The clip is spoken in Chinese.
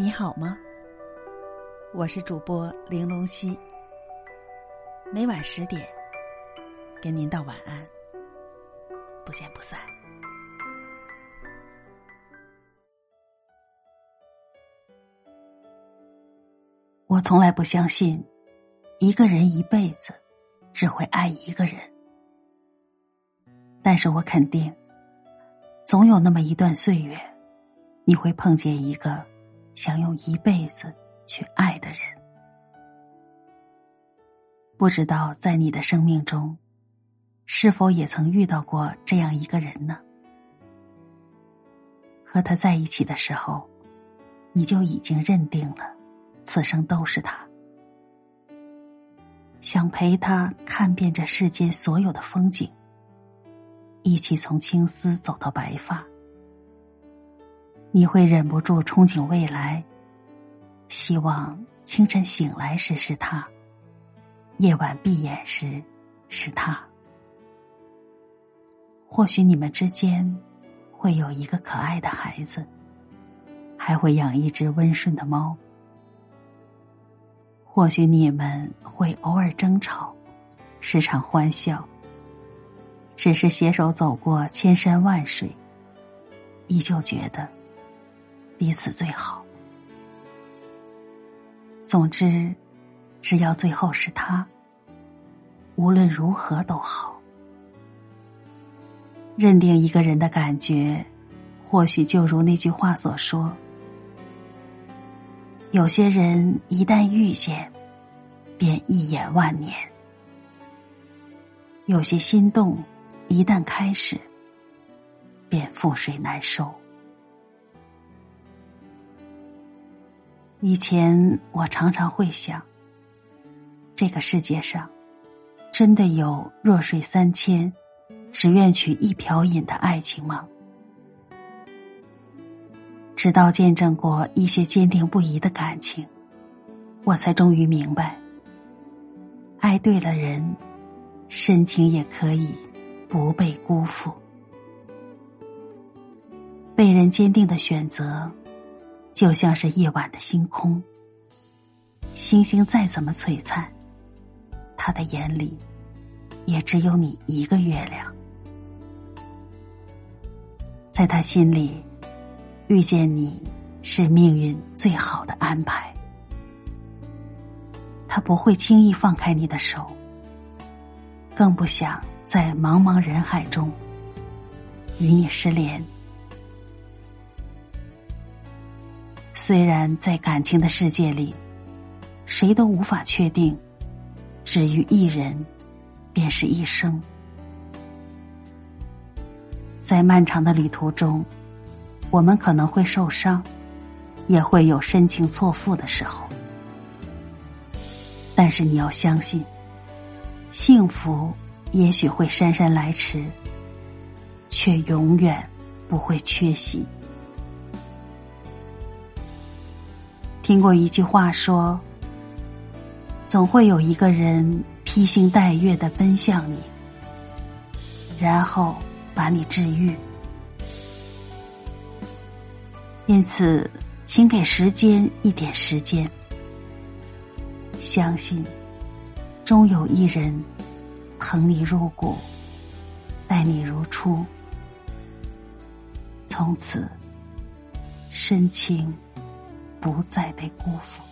你好吗？我是主播玲珑溪，每晚十点跟您道晚安，不见不散。我从来不相信，一个人一辈子只会爱一个人，但是我肯定，总有那么一段岁月，你会碰见一个。想用一辈子去爱的人，不知道在你的生命中，是否也曾遇到过这样一个人呢？和他在一起的时候，你就已经认定了，此生都是他，想陪他看遍这世间所有的风景，一起从青丝走到白发。你会忍不住憧憬未来，希望清晨醒来时是他，夜晚闭眼时是他。或许你们之间会有一个可爱的孩子，还会养一只温顺的猫。或许你们会偶尔争吵，时常欢笑。只是携手走过千山万水，依旧觉得。彼此最好。总之，只要最后是他，无论如何都好。认定一个人的感觉，或许就如那句话所说：有些人一旦遇见，便一眼万年；有些心动，一旦开始，便覆水难收。以前我常常会想，这个世界上真的有弱水三千，只愿取一瓢饮的爱情吗？直到见证过一些坚定不移的感情，我才终于明白，爱对了人，深情也可以不被辜负。被人坚定的选择。就像是夜晚的星空，星星再怎么璀璨，他的眼里也只有你一个月亮。在他心里，遇见你是命运最好的安排。他不会轻易放开你的手，更不想在茫茫人海中与你失联。虽然在感情的世界里，谁都无法确定，只于一人，便是一生。在漫长的旅途中，我们可能会受伤，也会有深情错付的时候。但是你要相信，幸福也许会姗姗来迟，却永远不会缺席。听过一句话说：“总会有一个人披星戴月的奔向你，然后把你治愈。”因此，请给时间一点时间，相信终有一人疼你入骨，待你如初，从此深情。不再被辜负。